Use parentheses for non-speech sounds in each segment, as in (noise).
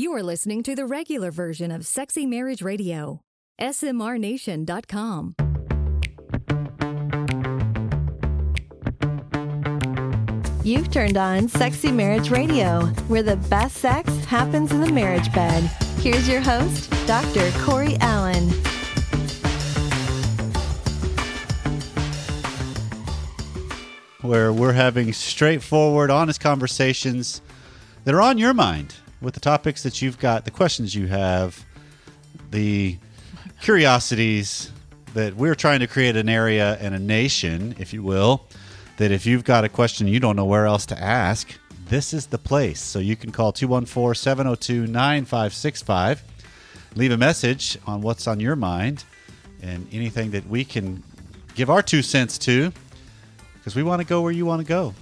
You are listening to the regular version of Sexy Marriage Radio. SMRNation.com. You've turned on Sexy Marriage Radio, where the best sex happens in the marriage bed. Here's your host, Dr. Corey Allen. where we're having straightforward, honest conversations that are on your mind with the topics that you've got, the questions you have, the curiosities that we're trying to create an area and a nation, if you will, that if you've got a question you don't know where else to ask, this is the place. So you can call 214 702 9565, leave a message on what's on your mind and anything that we can give our two cents to because we want to go where you want to go.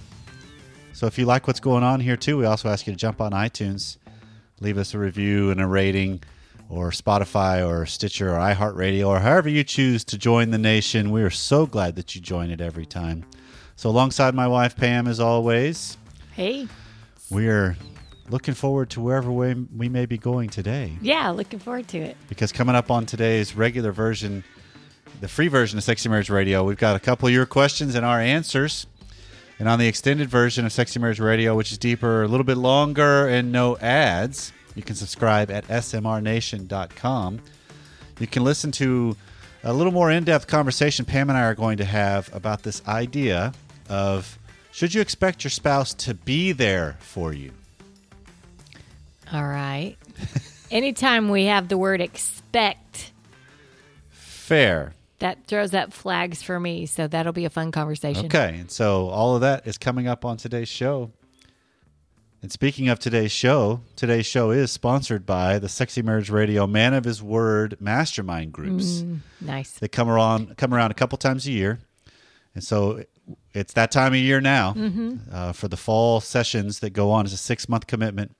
So if you like what's going on here too, we also ask you to jump on iTunes, leave us a review and a rating, or Spotify or Stitcher or iHeartRadio or however you choose to join the nation. We are so glad that you join it every time. So alongside my wife Pam, as always, Hey. we are looking forward to wherever we, we may be going today. Yeah, looking forward to it. because coming up on today's regular version, the free version of Sexy Marriage Radio, we've got a couple of your questions and our answers. And on the extended version of Sexy Marriage Radio, which is deeper, a little bit longer, and no ads, you can subscribe at smrnation.com. You can listen to a little more in depth conversation Pam and I are going to have about this idea of should you expect your spouse to be there for you? All right. (laughs) Anytime we have the word expect, Fair. That throws up flags for me. So that'll be a fun conversation. Okay, and so all of that is coming up on today's show. And speaking of today's show, today's show is sponsored by the Sexy Marriage Radio Man of His Word Mastermind groups. Nice. They come around come around a couple times a year, and so it's that time of year now uh, for the fall sessions that go on. It's a six month commitment.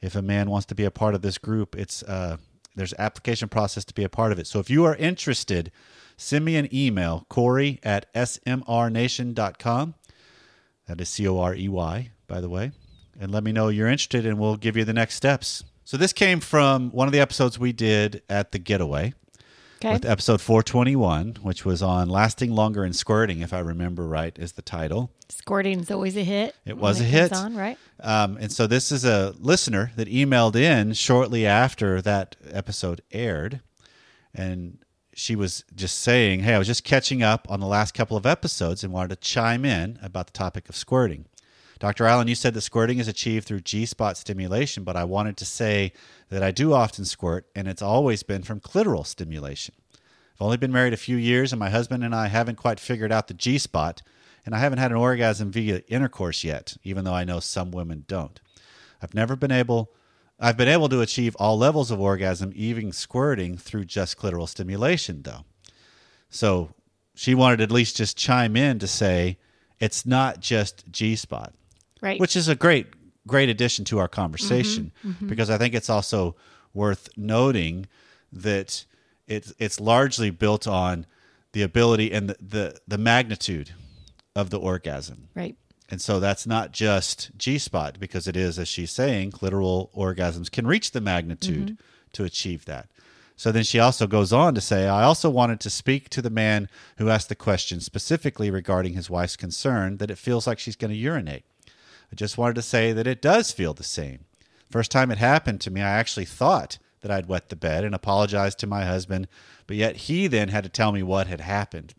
If a man wants to be a part of this group, it's uh, there's application process to be a part of it. So if you are interested, send me an email, Corey at smrnation.com. That is C O R E Y, by the way. And let me know you're interested, and we'll give you the next steps. So this came from one of the episodes we did at the getaway Okay. with episode 421, which was on lasting longer and squirting, if I remember right, is the title. Squirting is always a hit. It was a hit. On, right? Um, and so this is a listener that emailed in shortly after that episode aired. And she was just saying, Hey, I was just catching up on the last couple of episodes and wanted to chime in about the topic of squirting. Dr. Allen, you said that squirting is achieved through G spot stimulation, but I wanted to say that I do often squirt, and it's always been from clitoral stimulation. I've only been married a few years, and my husband and I haven't quite figured out the G spot, and I haven't had an orgasm via intercourse yet, even though I know some women don't. I've never been able. I've been able to achieve all levels of orgasm, even squirting, through just clitoral stimulation, though. So she wanted at least just chime in to say it's not just G spot Right. which is a great great addition to our conversation mm-hmm. Mm-hmm. because I think it's also worth noting that it's it's largely built on the ability and the, the, the magnitude of the orgasm. right. And so that's not just G spot because it is, as she's saying, clitoral orgasms can reach the magnitude mm-hmm. to achieve that. So then she also goes on to say, I also wanted to speak to the man who asked the question specifically regarding his wife's concern that it feels like she's going to urinate. I just wanted to say that it does feel the same. First time it happened to me, I actually thought that I'd wet the bed and apologized to my husband, but yet he then had to tell me what had happened.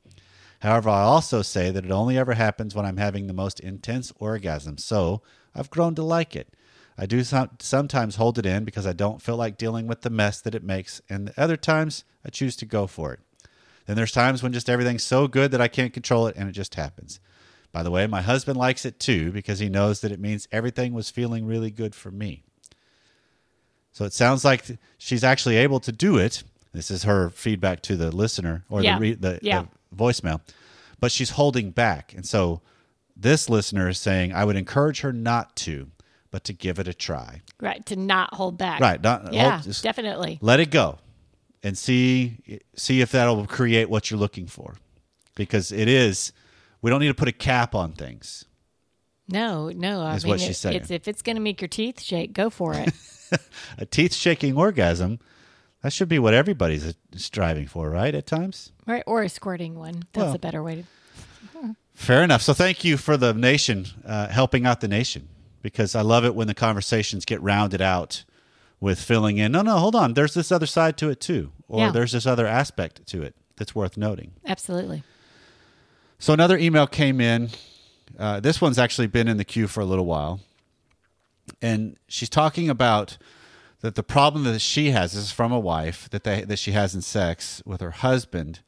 However, I also say that it only ever happens when I'm having the most intense orgasm, so I've grown to like it. I do some, sometimes hold it in because I don't feel like dealing with the mess that it makes, and other times I choose to go for it. Then there's times when just everything's so good that I can't control it and it just happens. By the way, my husband likes it too because he knows that it means everything was feeling really good for me. So it sounds like she's actually able to do it. This is her feedback to the listener or Yeah. the, re- the, Yeah. the voicemail, but she's holding back. And so this listener is saying, I would encourage her not to, but to give it a try. Right. To not hold back. Right. Not, Yeah, hold- definitely. let it go and see see if that'll create what you're looking for because it is we don't need to put a cap on things No, no. I Is mean, what she's saying. It's if it's going to make your teeth shake, go for it. (laughs) A teeth shaking orgasm. That should be what everybody's striving for, right? At times. right? Or a squirting one. That's Well. a better way to. Fair enough. So thank you for the nation uh, helping out the nation because I love it when the conversations get rounded out with filling in. No, no, hold on. There's this other side to it too, or Yeah. there's this other aspect to it that's worth noting. Absolutely. So another email came in. Uh, this one's actually been in the queue for a little while, and she's talking about that the problem that she has this is from a wife that they that she has in sex with her husband.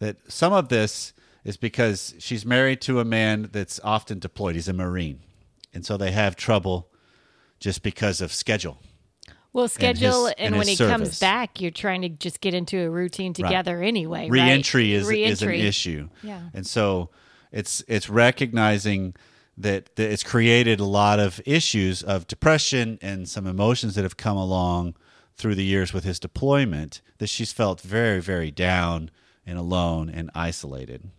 That some of this is because she's married to a man that's often deployed. He's a marine, and so they have trouble just because of schedule. Well, schedule, his- and, when he comes back, you're trying to just get into a routine together anyway. right? reentry is is an issue. Yeah. And so it's it's recognizing that, that it's created a lot of issues of depression and some emotions that have come along through the years with his deployment that she's felt very very down and alone and isolated.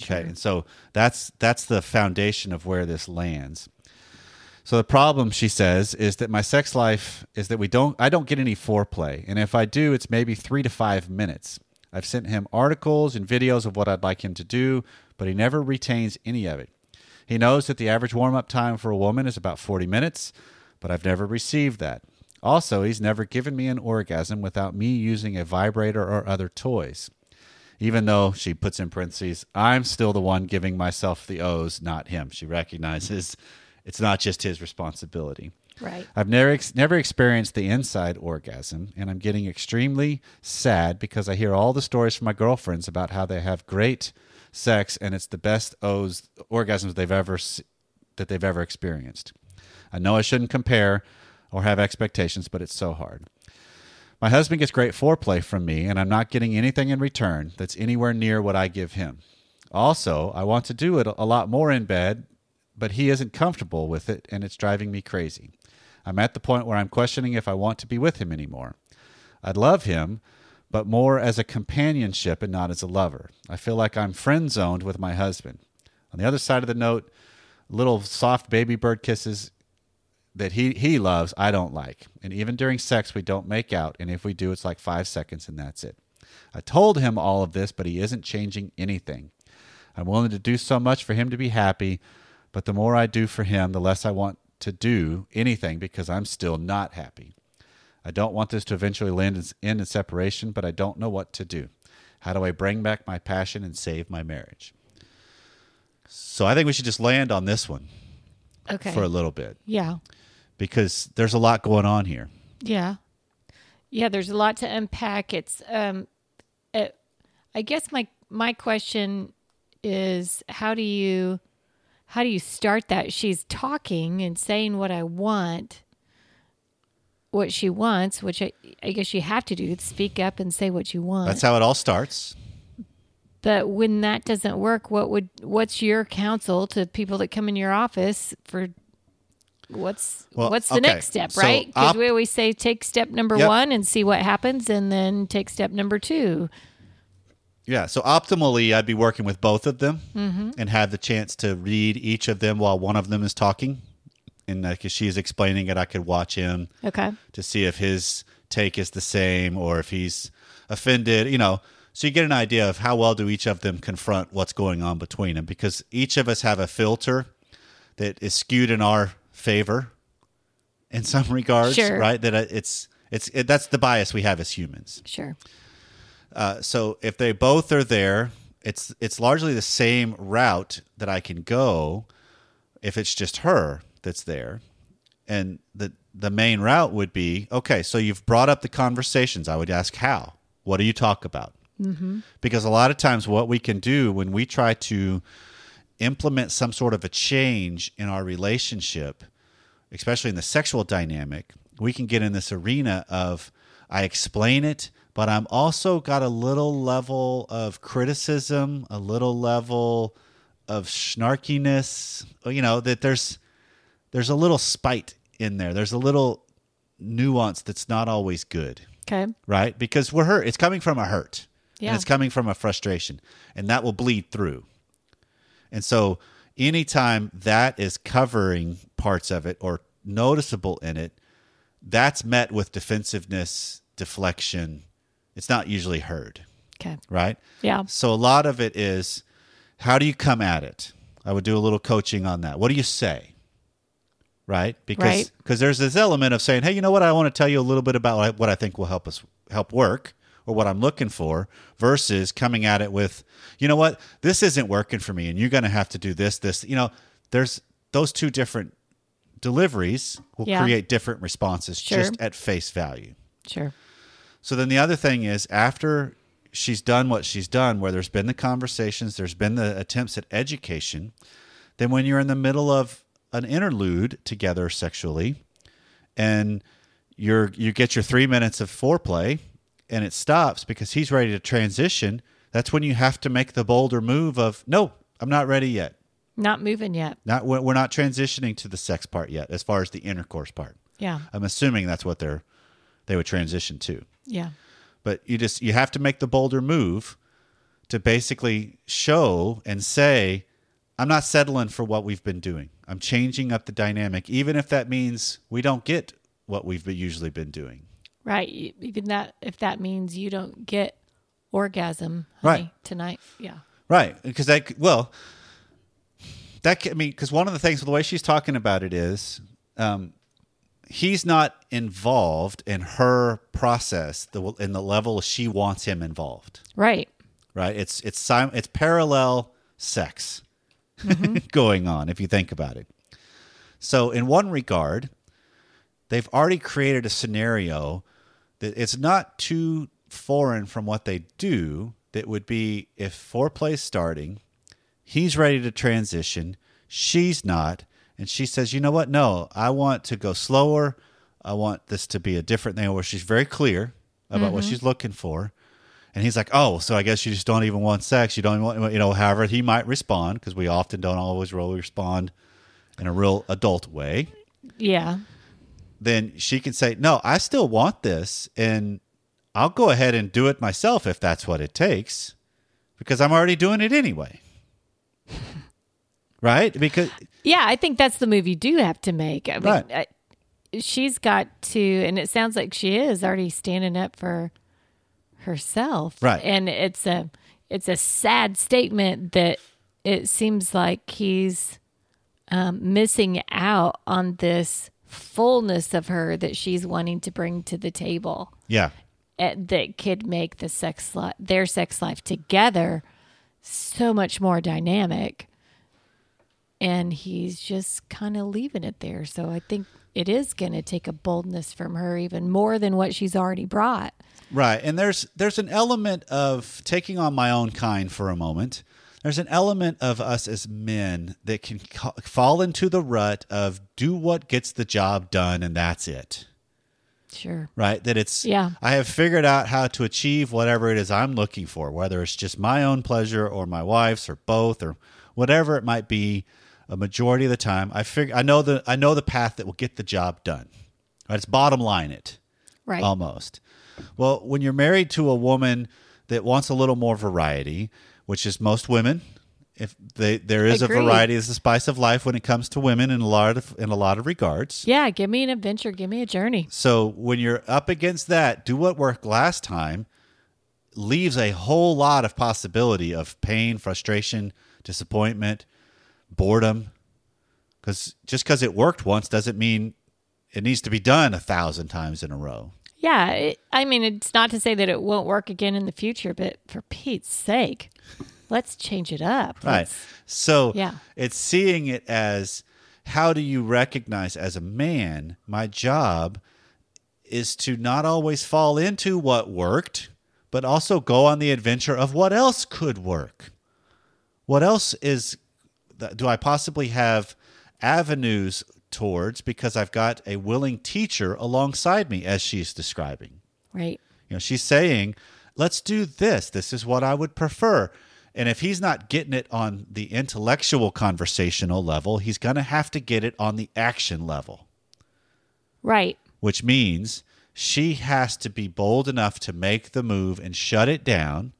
Okay. And so that's that's the foundation of where this lands. So the problem, she says, is that my sex life is that we don't I don't get any foreplay. And if I do, it's maybe three to five minutes. I've sent him articles and videos of what I'd like him to do, but he never retains any of it. He knows that the average warm up time for a woman is about 40 minutes, but I've never received that. Also, he's never given me an orgasm without me using a vibrator or other toys. Even though she puts in parentheses, I'm still the one giving myself the O's, not him. She recognizes it's not just his responsibility. Right. I've never ex- never experienced the inside orgasm, and I'm getting extremely sad because I hear all the stories from my girlfriends about how they have great sex and it's the best O's orgasms they've ever that they've ever experienced. I know I shouldn't compare or have expectations, but it's so hard. My husband gets great foreplay from me, and I'm not getting anything in return that's anywhere near what I give him. Also, I want to do it a lot more in bed, but he isn't comfortable with it, and it's driving me crazy. I'm at the point where I'm questioning if I want to be with him anymore. I'd love him, but more as a companionship and not as a lover. I feel like I'm friend zoned with my husband. On the other side of the note, little soft baby bird kisses that he, he loves, I don't like. And even during sex, we don't make out. And if we do, it's like five seconds and that's it. I told him all of this, but he isn't changing anything. I'm willing to do so much for him to be happy, but the more I do for him, the less I want to do anything because I'm still not happy. I don't want this to eventually end in, end in separation, but I don't know what to do. How do I bring back my passion and save my marriage? So I think we should just land on this one Okay. for a little bit yeah. because there's a lot going on here. Yeah. Yeah, there's a lot to unpack. It's um uh, I guess my my question is how do you how do you start that? She's talking and saying what I want what she wants, which I, I guess you have to do, speak up and say what you want. That's how it all starts. But when that doesn't work, what would what's your counsel to people that come in your office for what's Well, what's the okay. next step, right? Because op- we always say take step number Yep. one and see what happens, and then take step number two. Yeah. So optimally, I'd be working with both of them Mm-hmm. and have the chance to read each of them while one of them is talking. And like if she's explaining it, I could watch him Okay. to see if his take is the same or if he's offended, you know. So you get an idea of how well do each of them confront what's going on between them because each of us have a filter that is skewed in our favor in some regards, Sure. right? That uh, it's it's it, that's the bias we have as humans. Sure. Uh, so if they both are there, it's it's largely the same route that I can go if it's just her that's there. And the the main route would be okay. So you've brought up the conversations. I would ask how. What do you talk about? Mm-hmm. Because a lot of times, what we can do when we try to implement some sort of a change in our relationship, especially in the sexual dynamic, we can get in this arena of I explain it, but I'm also got a little level of criticism, a little level of snarkiness, you know, that there's there's a little spite in there. There's a little nuance that's not always good, Okay. right? Because we're hurt. It's coming from a hurt. Yeah. And it's coming from a frustration. And that will bleed through. And so anytime that is covering parts of it or noticeable in it, that's met with defensiveness, deflection. It's not usually heard, Okay. right? Yeah. So a lot of it is how do you come at it? I would do a little coaching on that. What do you say? Right? Because Right. because there's this element of saying, "Hey, you know what? I want to tell you a little bit about what I, what I think will help us help work or what I'm looking for versus coming at it with, "You know what? This isn't working for me and you're going to have to do this this." You know, there's those two different deliveries will Yeah. create different responses Sure. just at face value. Sure. So then the other thing is after she's done what she's done, where there's been the conversations, there's been the attempts at education, then when you're in the middle of an interlude together sexually and you're you get your three minutes of foreplay and it stops because he's ready to transition, that's when you have to make the bolder move of no, I'm not ready yet. Not moving yet. Not we're we're not transitioning to the sex part yet, as far as the intercourse part. Yeah. I'm assuming that's what they're they would transition to Yeah. but you just you have to make the bolder move to basically show and say i'm not settling for what we've been doing i'm changing up the dynamic even if that means we don't get what we've been, usually been doing Right. Even that, if that means you don't get orgasm honey, Right. tonight. Yeah. right because that well that i mean because one of the things with the way she's talking about it is um, he's not involved in her process the, in the level she wants him involved Right. right? It's it's it's parallel sex mm-hmm. (laughs) going on if you think about it. So in one regard, they've already created a scenario that it's not too foreign from what they do. That would be if foreplay's starting, he's ready to transition, she's not, and she says, "You know what? No, I want to go slower. I want this to be a different thing where she's very clear about what mm-hmm. she's looking for." And he's like, "Oh, so I guess you just don't even want sex. You don't even want, you know." However, he might respond because we often don't always really respond in a real adult way. Yeah. Then she can say, "No, I still want this, and I'll go ahead and do it myself if that's what it takes, because I'm already doing it anyway." Right? Because Yeah. I think that's the move you do have to make. I mean, Right. I, she's got to, and it sounds like she is already standing up for herself. Right. And it's a, it's a sad statement that it seems like he's um, missing out on this fullness of her that she's wanting to bring to the table. yeah, eh, that could make the sex life, their sex life together so much more dynamic. And he's just kind of leaving it there. So I think it is going to take a boldness from her, even more than what she's already brought. Right. And there's there's an element of taking on my own kind for a moment. There's an element of us as men that can ca- fall into the rut of do what gets the job done and that's it. Sure. Right? That it's Yeah. I have figured out how to achieve whatever it is I'm looking for, whether it's just my own pleasure or my wife's or both or whatever it might be. A majority of the time, I figure I know the I know the path that will get the job done. Right? It's bottom line it Right. almost. Well, when you're married to a woman that wants a little more variety, which is most women, if they there is Agreed. a variety is the spice of life when it comes to women in a lot of in a lot of regards. yeah. Give me an adventure. Give me a journey. So when you're up against that, do what worked last time leaves a whole lot of possibility of pain, frustration, disappointment, boredom. Because just because it worked once doesn't mean it needs to be done a thousand times in a row. Yeah. It, I mean, it's not to say that it won't work again in the future, but for Pete's sake, let's change it up. Right. Let's- So Yeah. it's seeing it as how do you recognize as a man, my job is to not always fall into what worked, but also go on the adventure of what else could work. What else is do I possibly have avenues towards because I've got a willing teacher alongside me as she's describing. Right. You know, she's saying, let's do this. This is what I would prefer. And if he's not getting it on the intellectual conversational level, he's going to have to get it on the action level, Right. which means she has to be bold enough to make the move and shut it down,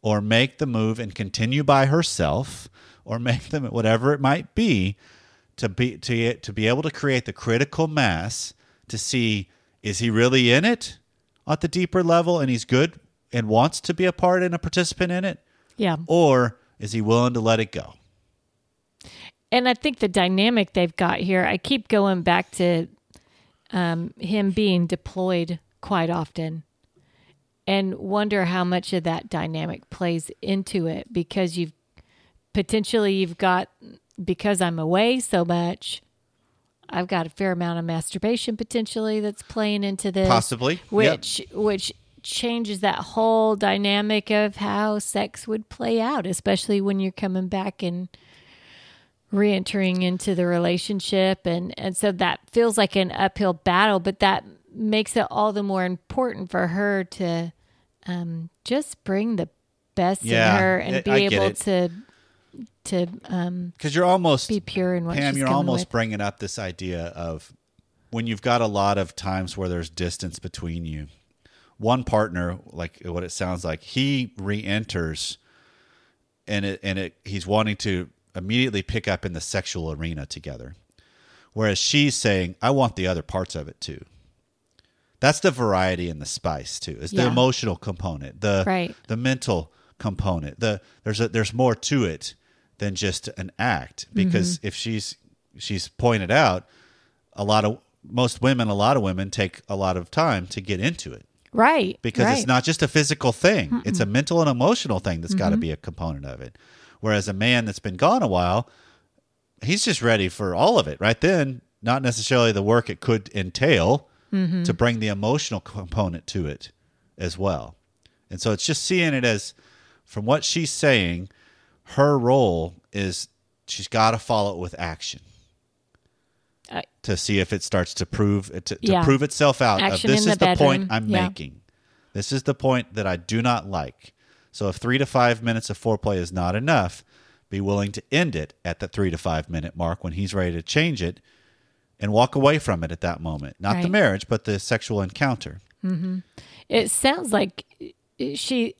or make the move and continue by herself, or make them whatever it might be to be to to be able to create the critical mass to see is he really in it at the deeper level and he's good and wants to be a part and a participant in it Yeah. or is he willing to let it go And I think the dynamic they've got here, I keep going back to um, him being deployed quite often and wonder how much of that dynamic plays into it because you've potentially you've got because I'm away so much I've got a fair amount of masturbation potentially that's playing into this Possibly, yep. which which changes that whole dynamic of how sex would play out especially when you're coming back and re-entering into the relationship and and so that feels like an uphill battle but that makes it all the more important for her to um just bring the best Yeah, in her and it- be I able it. To to um because you're almost be pure in what Pam, you're almost with. bringing up this idea of when you've got a lot of times where there's distance between you. One partner, like what it sounds like, he re-enters, and it and it he's wanting to immediately pick up in the sexual arena together, whereas she's saying, "I want the other parts of it too." That's the variety and the spice too. Is the emotional component, the Right. the mental component. The there's a there's more to it than just an act. Because mm-hmm. if she's she's pointed out a lot of most women a lot of women take a lot of time to get into it. Right because right. it's not just a physical thing. It's a mental and emotional thing that's got to mm-hmm. be a component of it. Whereas a man that's been gone a while he's just ready for all of it right? Then not necessarily the work it could entail mm-hmm. to bring the emotional component to it as well. And so it's just seeing it as from what she's saying her role is she's got to follow it with action to see if it starts to prove to, to Yeah. prove itself out Action of this is the the, point. I'm Yeah. making. This is the point that I do not like. So if three to five minutes of foreplay is not enough, be willing to end it at the three to five minute mark when he's ready to change it and walk away from it at that moment. Not the marriage, but the sexual encounter. Mm-hmm. it sounds like she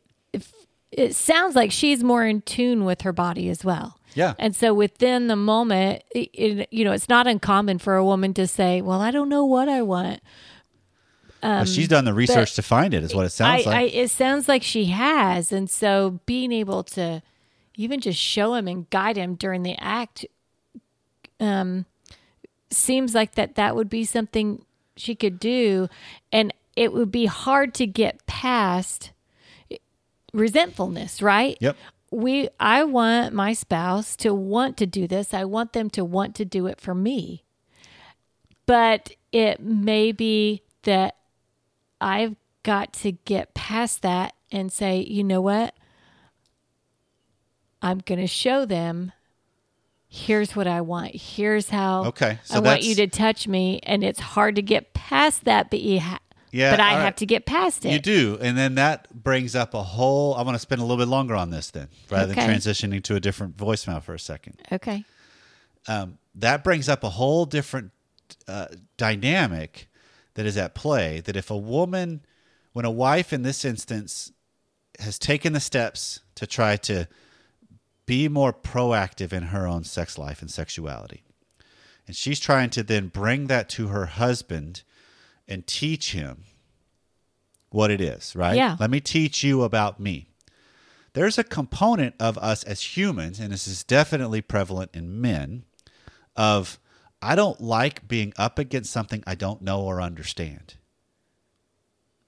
it sounds like she's more in tune with her body as well Yeah. and so within the moment it, it- you know it's not uncommon for a woman to say well i don't know what i want But she's done the research to find it, is what it sounds Um, I, like. I, it sounds like she has and so being able to even just show him and guide him during the act um seems like that that would be something she could do and it would be hard to get past resentfulness right? Yep. we i want my spouse to want to do this. I want them to want to do it for me. But it may be that i've got to get past that and say you know what? I'm going to show them here's what i want. Here's how Okay, so i want you to touch me. And it's hard to get past that but you ha- Yeah, but i right. have to get past it You do. And then that brings up a whole. I want to spend a little bit longer on this then, rather Okay. than transitioning to a different voicemail for a second. okay um, that brings up a whole different uh, dynamic that is at play. That if a woman, when a wife in this instance has taken the steps to try to be more proactive in her own sex life and sexuality, and she's trying to then bring that to her husband and teach him what it is, right? Yeah. Let me teach you about me there's a component of us as humans, and this is definitely prevalent in men, of I don't like being up against something I don't know or understand.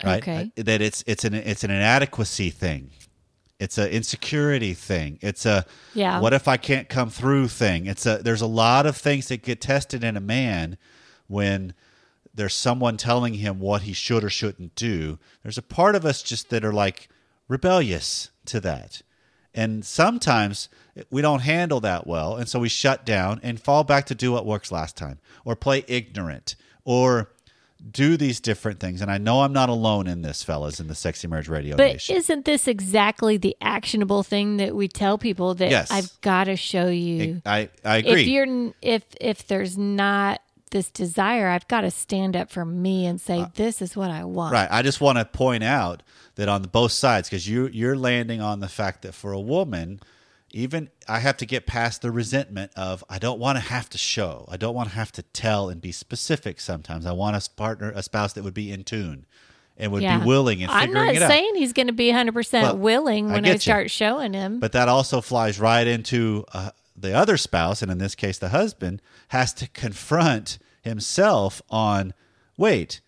Right? Okay. I- that it's it's an it's an inadequacy thing. It's an insecurity thing. It's a Yeah. what if I can't come through thing. It's a there's a lot of things that get tested in a man when there's someone telling him what he should or shouldn't do. There's a part of us just that are like rebellious to that. And sometimes we don't handle that well. And so we shut down and fall back to do what works last time or play ignorant or do these different things. And I know I'm not alone in this, fellas, in the Sexy Marriage Radio But Nation. isn't this exactly the actionable thing that we tell people that Yes. I've got to show you? I, I agree. if you're if if there's not this desire, I've got to stand up for me and say this is what I want. Right. I just want to point out that on both sides, because you you're landing on the fact that for a woman, even I have to get past the resentment of I don't want to have to show. I don't want to have to tell and be specific sometimes. I want a partner, a spouse that would be in tune and would Yeah. be willing and I'm not it out. saying he's going to be 100% Well, willing when I, you. start showing him. But that also flies right into uh, the other spouse, and in this case, the husband has to confront himself on wait,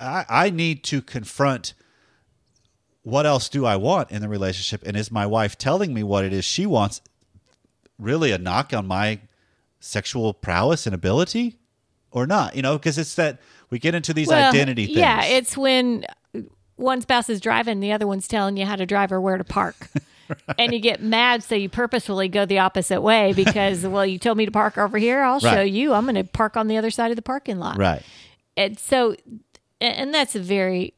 I, I need to confront what else do I want in the relationship? And is my wife telling me what it is she wants really a knock on my sexual prowess and ability or not? You know, because it's that we get into these Well, identity things. Yeah, it's when one spouse is driving, the other one's telling you how to drive or where to park. (laughs) (laughs) And you get mad, so you purposefully go the opposite way because, well, you told me to park over here. I'll show you. I'm going to park on the other side of the parking lot. right. And so, and that's a very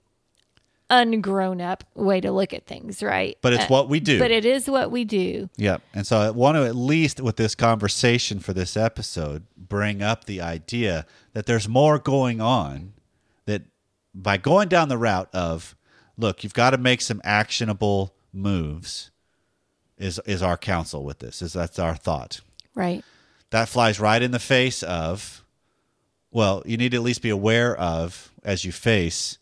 ungrown up way to look at things, right? But it's Uh, what we do. But it is what we do. Yep. And so I want to at least with this conversation for this episode bring up the idea that there's more going on that by going down the route of look, you've got to make some actionable moves is is our counsel with this. Is that's our thought. Right. That flies right in the face of well, you need to at least be aware of as you face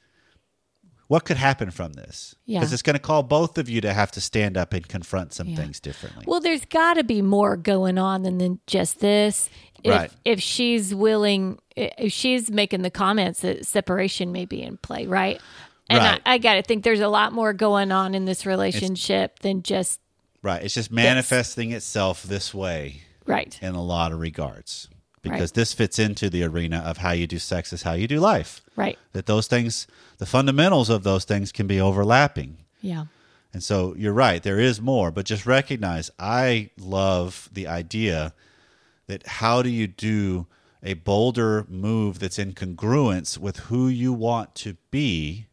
what could happen from this. Yeah. Because it's going to call both of you to have to stand up and confront some Yeah. things differently. Well, there's got to be more going on than, than just this. If, Right. if she's willing, if she's making the comments that separation may be in play, right? And Right. I, I got to think there's a lot more going on in this relationship than just Right. It's just manifesting itself this way right. in a lot of regards. Because Right. this fits into the arena of how you do sex is how you do life. Right. That those things, the fundamentals of those things can be overlapping. Yeah. And so you're right, there is more, but just recognize I love the idea that how do you do a bolder move that's in congruence with who you want to be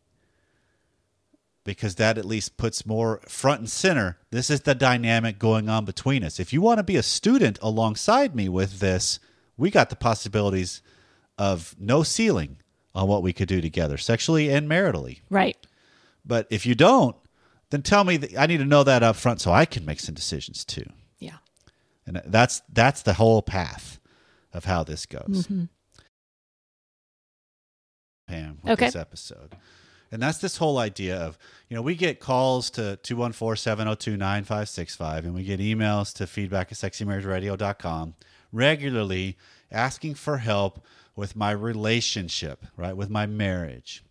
because that at least puts more front and center. This is the dynamic going on between us. If you want to be a student alongside me with this, we got the possibilities of no ceiling on what we could do together, sexually and maritally. Right. But if you don't, then tell me that I need to know that up front so I can make some decisions too. Yeah. And that's that's the whole path of how this goes. Mm-hmm. Pam, with Okay. this episode. And that's this whole idea of, you know, we get calls to 214-702-9565 and we get emails to feedback at sexymarriageradio.com regularly asking for help with my relationship, right? With my marriage.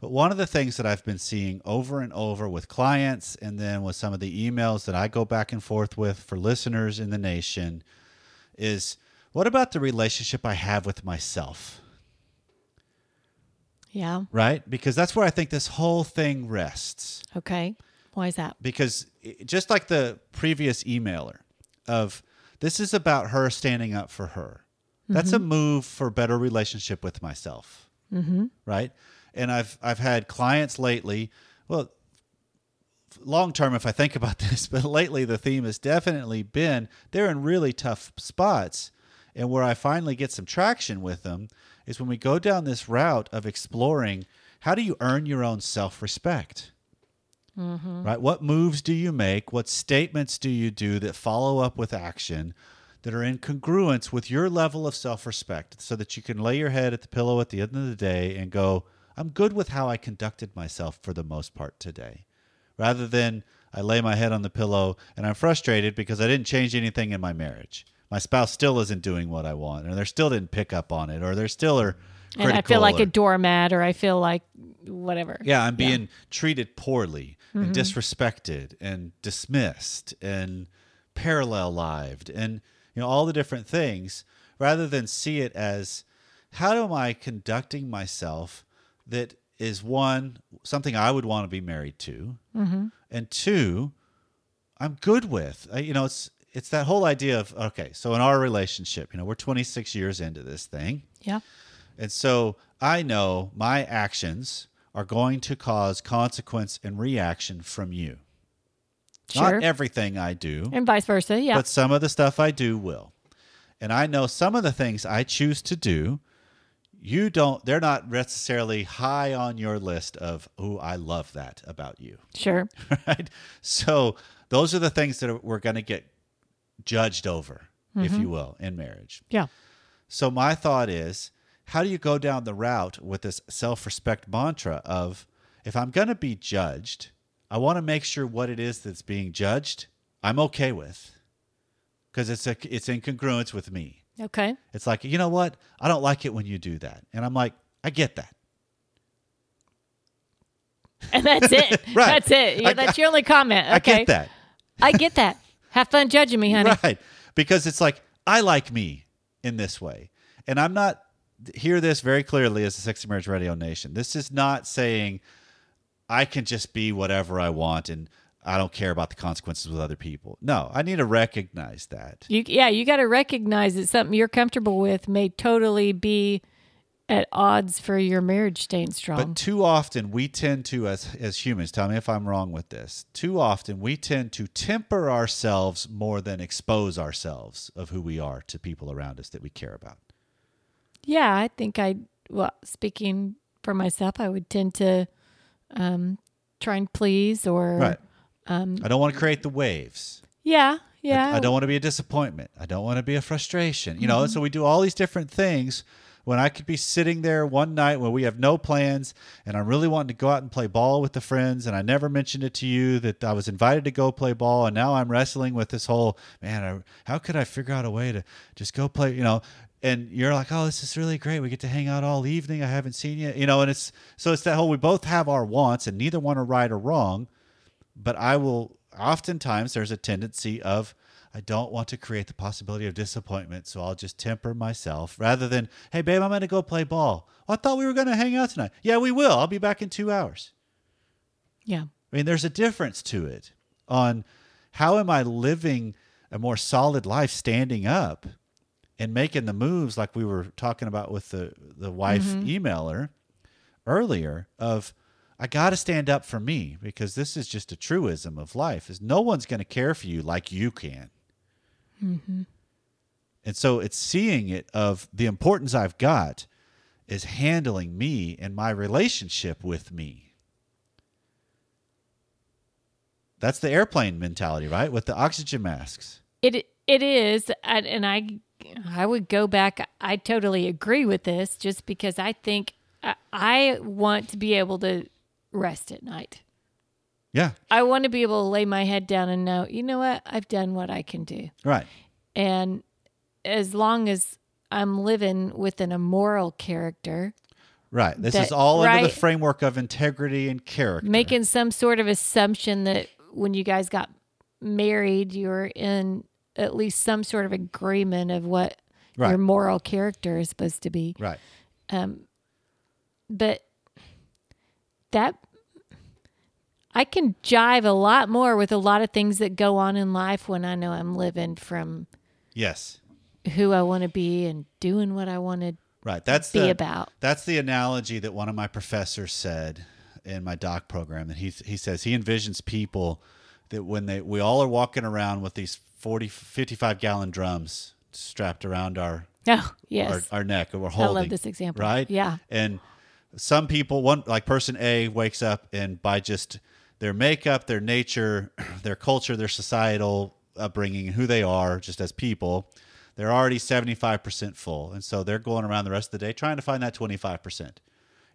But one of the things that I've been seeing over and over with clients and then with some of the emails that I go back and forth with for listeners in the nation is what about the relationship I have with myself? Yeah. Right? Because that's where I think this whole thing rests. Okay. Why is that? Because just like the previous emailer of this is about her standing up for her. That's a move for better relationship with myself. Mm-hmm. Right? And I've I've had clients lately. Well, long term, if I think about (laughs) this, but lately the theme has definitely been they're in really tough spots. And where I finally get some traction with them is when we go down this route of exploring how do you earn your own self respect? Mm-hmm. Right? What moves do you make? What statements do you do that follow up with action that are in congruence with your level of self respect so that you can lay your head at the pillow at the end of the day and go, I'm good with how I conducted myself for the most part today. Rather than I lay my head on the pillow and I'm frustrated because I didn't change anything in my marriage. My spouse still isn't doing what I want, or they still didn't pick up on it, or they're still are And I feel like or- a doormat or I feel like whatever. yeah, I'm being treated poorly and mm-hmm. disrespected and dismissed and parallel lived and you know all the different things rather than see it as how am I conducting myself that is one something I would want to be married to mm-hmm. and two I'm good with. I, you know, it's it's that whole idea of okay, so in our relationship, you know, we're 26 years into this thing. Yeah. And so I know my actions are going to cause consequence and reaction from you. Sure. Not everything I do, and vice versa. Yeah. but some of the stuff I do will. And I know some of the things I choose to do, you don't they're not necessarily high on your list of oh i love that about you Sure. (laughs) right so those are the things that are, we're going to get judged over if mm-hmm. you will in marriage Yeah. so my thought is how do you go down the route with this self-respect mantra of if i'm going to be judged i want to make sure what it is that's being judged i'm okay with because it's a, it's in congruence with me Okay. it's like, you know what? I don't like it when you do that. And I'm like, I get that. And that's it. (laughs) Right. That's it. Yeah, that's your only comment. Okay. I get that. I get that. Have fun judging me, honey. Right. Because it's like, I like me in this way. And I'm not, hear this very clearly as a Sexy Marriage Radio Nation. This is not saying I can just be whatever I want and I don't care about the consequences with other people. No, I need to recognize that. You, yeah, you got to recognize that something you're comfortable with may totally be at odds for your marriage staying strong. But too often we tend to, as as humans, tell me if I'm wrong with this. Too often we tend to temper ourselves more than expose ourselves of who we are to people around us that we care about. yeah, I think I, well, speaking for myself, I would tend to um, try and please or, Right. Um, I don't want to create the waves. yeah, yeah. I, don't want to be a disappointment. I don't want to be a frustration. You know, and so we do all these different things when I could be sitting there one night when we have no plans and I'm really wanting to go out and play ball with the friends and I never mentioned it to you that I was invited to go play ball and now I'm wrestling with this whole man, I, how could I figure out a way to just go play, you know, and you're like, "Oh, this is really great. We get to hang out all evening. I haven't seen you." You know, and it's so it's that whole we both have our wants and neither one are right or wrong but I will oftentimes there's a tendency of I don't want to create the possibility of disappointment, so I'll just temper myself rather than, hey babe, I'm gonna go play ball. Well, I thought we were gonna hang out tonight. Yeah, we will. I'll be back in two hours. yeah. I mean, there's a difference to it on how am I living a more solid life standing up and making the moves like we were talking about with the, the wife mm-hmm. emailer earlier of I got to stand up for me because this is just a truism of life is no one's going to care for you like you can. Mm-hmm. And so it's seeing it of the importance I've got is handling me and my relationship with me. That's the airplane mentality, right? With the oxygen masks. It it is, and, I I would go back. I totally agree with this, just because I think I want to be able to rest at night. Yeah, I want to be able to lay my head down and know, you know what, I've done what I can do, right. and as long as I'm living within a moral character, Right. This That- is all under the framework of integrity and character. making some sort of assumption that when you guys got married, you were in at least some sort of agreement of what Right. your moral character is supposed to be. right. Um, but that I can jive a lot more with a lot of things that go on in life when I know I'm living from Yes. who I want to be and doing what I want to Right. That's be the about. That's the analogy that one of my professors said in my doc program. And he he says he envisions people that when they we all are walking around with these 40 55 gallon drums strapped around our Oh, yes. our, our neck and we're I love this example. Right? Yeah. And some people, one like person A wakes up and by just their makeup, their nature, (clears throat) their culture, their societal upbringing, who they are just as people, they're already 75% full. And so they're going around the rest of the day trying to find that 25%.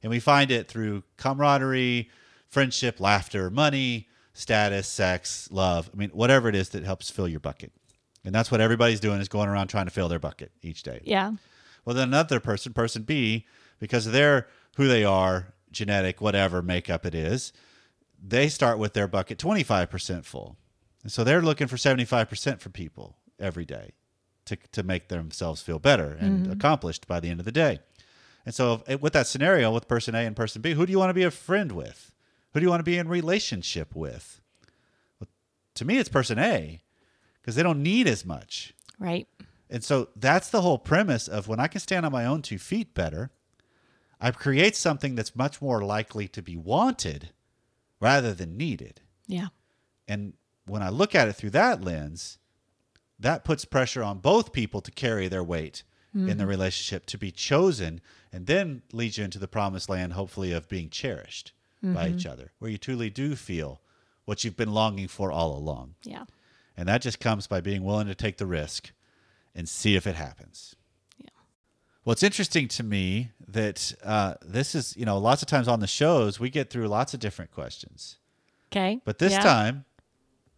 And we find it through camaraderie, friendship, laughter, money, status, sex, love. I mean, whatever it is that helps fill your bucket. And that's what everybody's doing is going around trying to fill their bucket each day. Yeah. Well, then another person, person B, because of their who they are, genetic, whatever makeup it is, they start with their bucket 25% full. And so they're looking for 75% for people every day to, to make themselves feel better and mm-hmm. accomplished by the end of the day. And so, if- with that scenario with person A and person B, who do you want to be a friend with? Who do you want to be in relationship with? Well, to me, it's person A because they don't need as much. Right. And so that's the whole premise of when I can stand on my own two feet better, I create something that's much more likely to be wanted rather than needed. Yeah. And when I look at it through that lens, that puts pressure on both people to carry their weight in the mm-hmm. relationship to be chosen and then lead you into the promised land, hopefully, of being cherished by each mm-hmm. other, where you truly do feel what you've been longing for all along. Yeah. And that just comes by being willing to take the risk and see if it happens. Well, it's interesting to me that uh, this is, you know, lots of times on the shows, we get through lots of different questions. Okay. But this Yeah. time,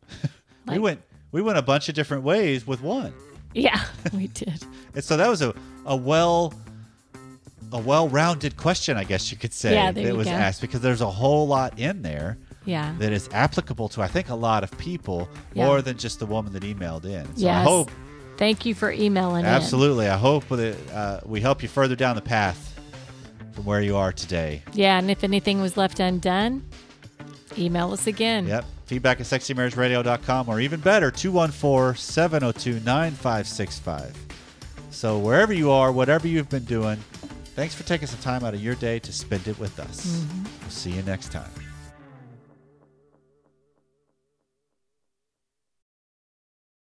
(laughs) we Like- went we went a bunch of different ways with one. Yeah, (laughs) we did. (laughs) And so that was a, a well a well-rounded question, I guess you could say, Yeah, there that was go. asked because there's a whole lot in there Yeah. that is applicable to I think a lot of people Yeah. more than just the woman that emailed in. So I hope Thank you for emailing in. absolutely I hope that uh, we help you further down the path from where you are today. Yeah, and if anything was left undone, email us again. Yep. Feedback at sexymarriageradio.com or even better, 214 702 9565. So, wherever you are, whatever you've been doing, thanks for taking some time out of your day to spend it with us. We'll see you next time.